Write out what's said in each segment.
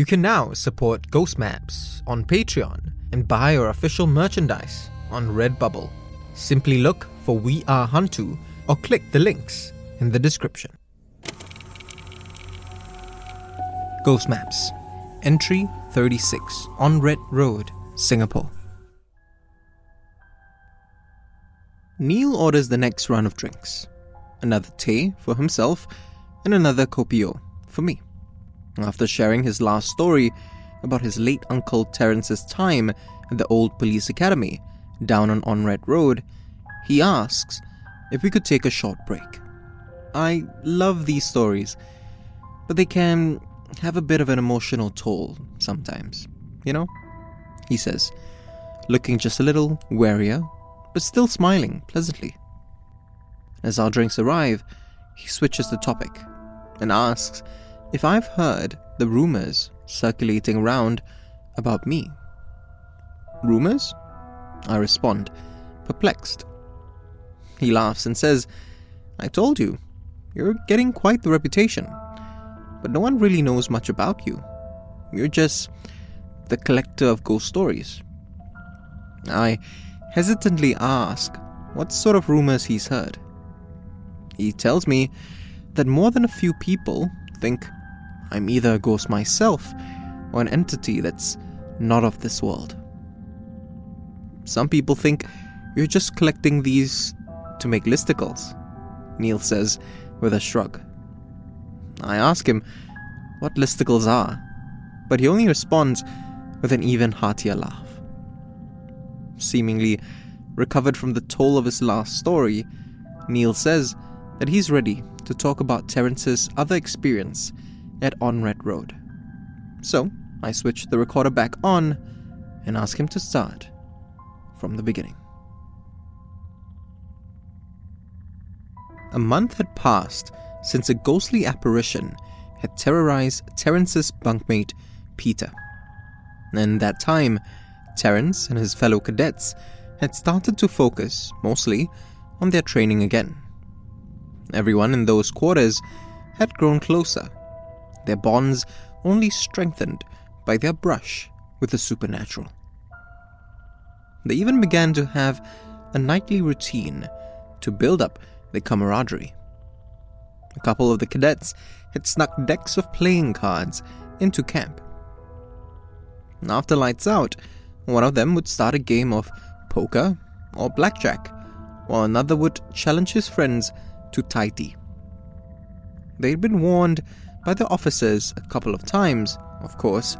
You can now support Ghost Maps on Patreon and buy our official merchandise on Redbubble. Simply look for We Are Hantu or click the links in the description. Ghost Maps Entry 36 on Red Road, Singapore. Neil orders the next round of drinks another tea for himself and another kopi-o for me. After sharing his last story about his late uncle Terence's time at the old police academy down on Onred Road, he asks if we could take a short break. I love these stories, but they can have a bit of an emotional toll sometimes, you know? He says, looking just a little warier, but still smiling pleasantly. As our drinks arrive, he switches the topic and asks if I've heard the rumors circulating around about me. Rumors? I respond, perplexed. He laughs and says, I told you, you're getting quite the reputation, but no one really knows much about you. You're just the collector of ghost stories. I hesitantly ask what sort of rumors he's heard. He tells me that more than a few people think I'm either a ghost myself or an entity that's not of this world. Some people think you're just collecting these to make listicles, Neil says with a shrug. I ask him what listicles are, but he only responds with an even heartier laugh. Seemingly recovered from the toll of his last story, Neil says that he's ready to talk about Terence's other experience at Onred Road. So, I switch the recorder back on and ask him to start from the beginning. A month had passed since a ghostly apparition had terrorized Terence's bunkmate, Peter. In that time, Terence and his fellow cadets had started to focus mostly on their training again. Everyone in those quarters had grown closer, their bonds only strengthened by their brush with the supernatural. They even began to have a nightly routine to build up their camaraderie. A couple of the cadets had snuck decks of playing cards into camp. After lights out, one of them would start a game of poker or blackjack, while another would challenge his friends to Taiti. They'd been warned by the officers a couple of times, of course,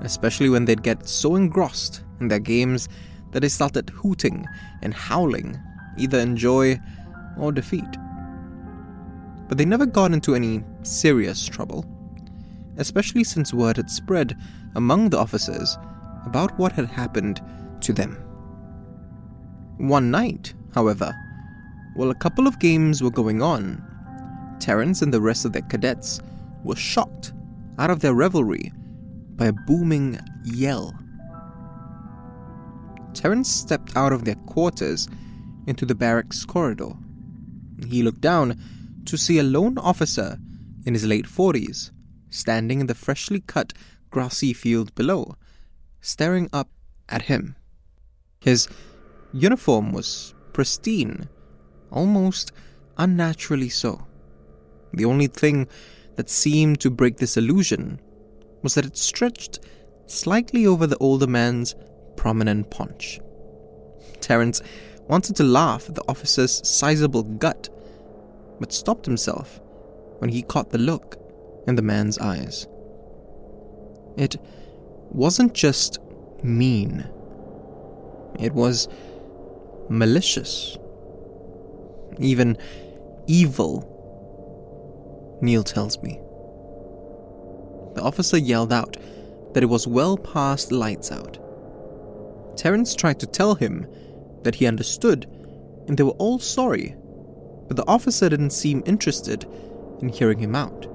especially when they'd get so engrossed in their games that they started hooting and howling, either in joy or defeat. But they never got into any serious trouble, especially since word had spread among the officers about what had happened to them. One night, however, while a couple of games were going on, Terence and the rest of their cadets were shocked out of their revelry by a booming yell. Terence stepped out of their quarters into the barracks corridor. He looked down to see a lone officer in his late 40s standing in the freshly cut grassy field below, staring up at him. His uniform was pristine, almost unnaturally so. The only thing that seemed to break this illusion was that it stretched slightly over the older man's prominent paunch. Terence wanted to laugh at the officer's sizable gut, but stopped himself when he caught the look in the man's eyes. It wasn't just mean, it was malicious, even evil Neil tells me. the officer yelled out that it was well past lights out. Terence tried to tell him that he understood and they were all sorry, but the officer didn't seem interested in hearing him out.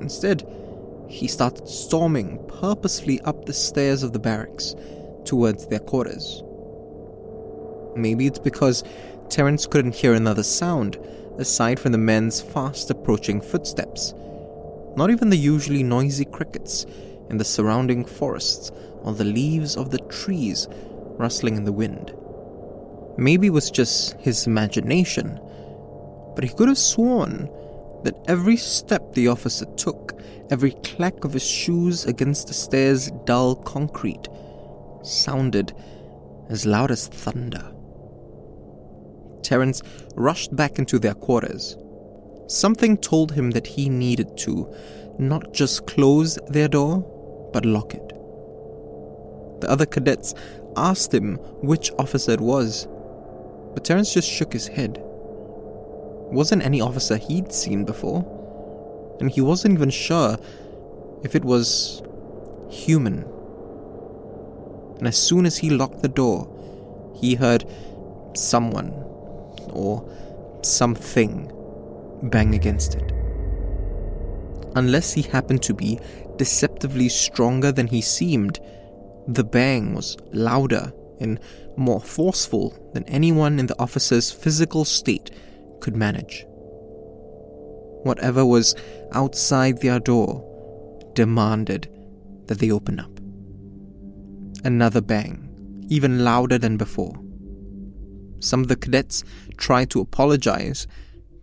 Instead, he started storming purposefully up the stairs of the barracks towards their quarters. Maybe it's because Terence couldn't hear another sound aside from the men's fast approaching footsteps. Not even the usually noisy crickets in the surrounding forests or the leaves of the trees rustling in the wind. Maybe it was just his imagination, but he could have sworn that every step the officer took, every clack of his shoes against the stairs' dull concrete, sounded as loud as thunder. Terence rushed back into their quarters. Something told him that he needed to not just close their door, but lock it. The other cadets asked him which officer it was, but Terence just shook his head. Wasn't any officer he'd seen before, and he wasn't even sure if it was human. And as soon as he locked the door, he heard someone or something bang against it. Unless he happened to be deceptively stronger than he seemed, the bang was louder and more forceful than anyone in the officer's physical state could manage. Whatever was outside their door demanded that they open up. Another bang, even louder than before. Some of the cadets tried to apologize,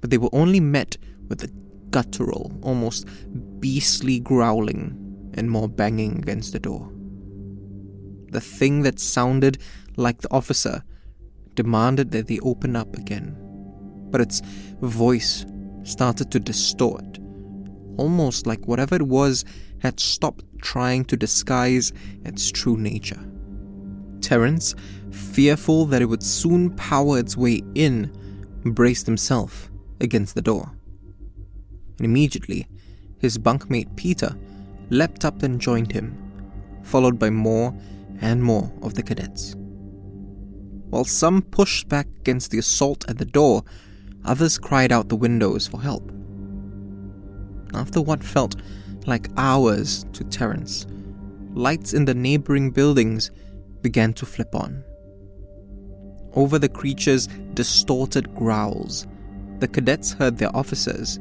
but they were only met with a guttural, almost beastly growling and more banging against the door. The thing that sounded like the officer demanded that they open up again, but its voice started to distort, almost like whatever it was had stopped trying to disguise its true nature. Terence, fearful that it would soon power its way in, braced himself against the door. And immediately, his bunkmate Peter leapt up and joined him, followed by more and more of the cadets. While some pushed back against the assault at the door, others cried out the windows for help. After what felt like hours to Terence, lights in the neighboring buildings began to flip on. Over the creature's distorted growls, the cadets heard their officers,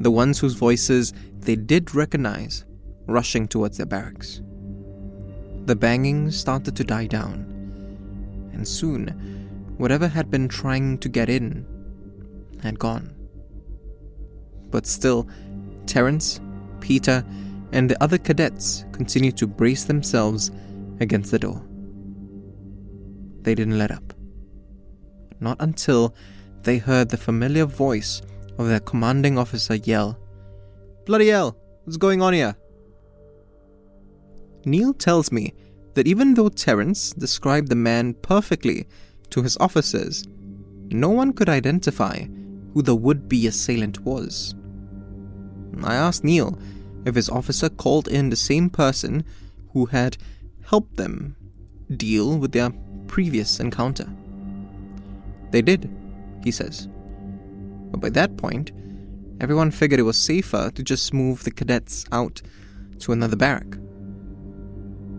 the ones whose voices they did recognize, rushing towards their barracks. The banging started to die down, and soon, whatever had been trying to get in had gone. But still, Terence, Peter, and the other cadets continued to brace themselves against the door. They didn't let up. Not until they heard the familiar voice of their commanding officer yell, Bloody hell, what's going on here? Neil tells me that even though Terence described the man perfectly to his officers, no one could identify who the would be assailant was. I asked Neil if his officer called in the same person who had helped them deal with their previous encounter. They did, he says. But by that point, everyone figured it was safer to just move the cadets out to another barrack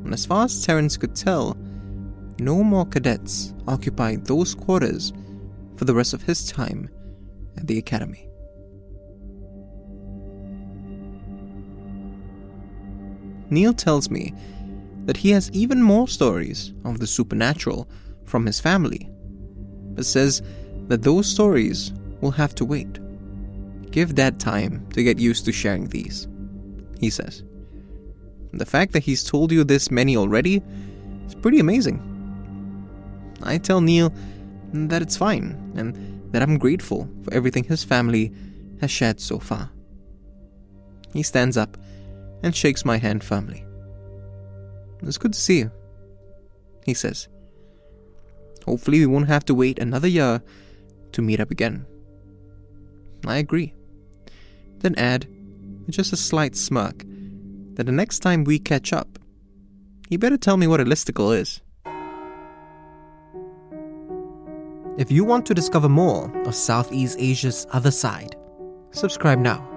and as far as Terence could tell, no more cadets occupied those quarters for the rest of his time at the academy. Neil tells me that he has even more stories of the supernatural from his family, but says that those stories will have to wait. Give Dad time to get used to sharing these, he says. The fact that he's told you this many already is pretty amazing. I tell Neil that it's fine and that I'm grateful for everything his family has shared so far. He stands up and shakes my hand firmly. It's good to see you, he says. Hopefully, we won't have to wait another year to meet up again. I agree. Then add, with just a slight smirk, that the next time we catch up, you better tell me what a listicle is. If you want to discover more of Southeast Asia's other side, subscribe now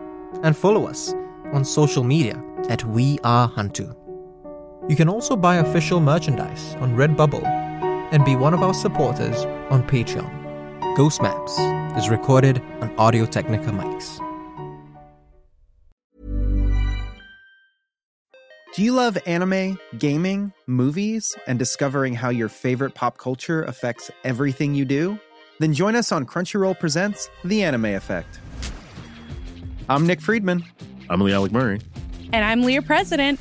and follow us on social media at We Are Hantu. You can also buy official merchandise on Redbubble and be one of our supporters on Patreon. Ghost Maps is recorded on Audio Technica mics. Do you love anime, gaming, movies, and discovering how your favorite pop culture affects everything you do? Then join us on Crunchyroll Presents The Anime Effect. I'm Nick Friedman. I'm Lee Alec Murray. And I'm Leah President.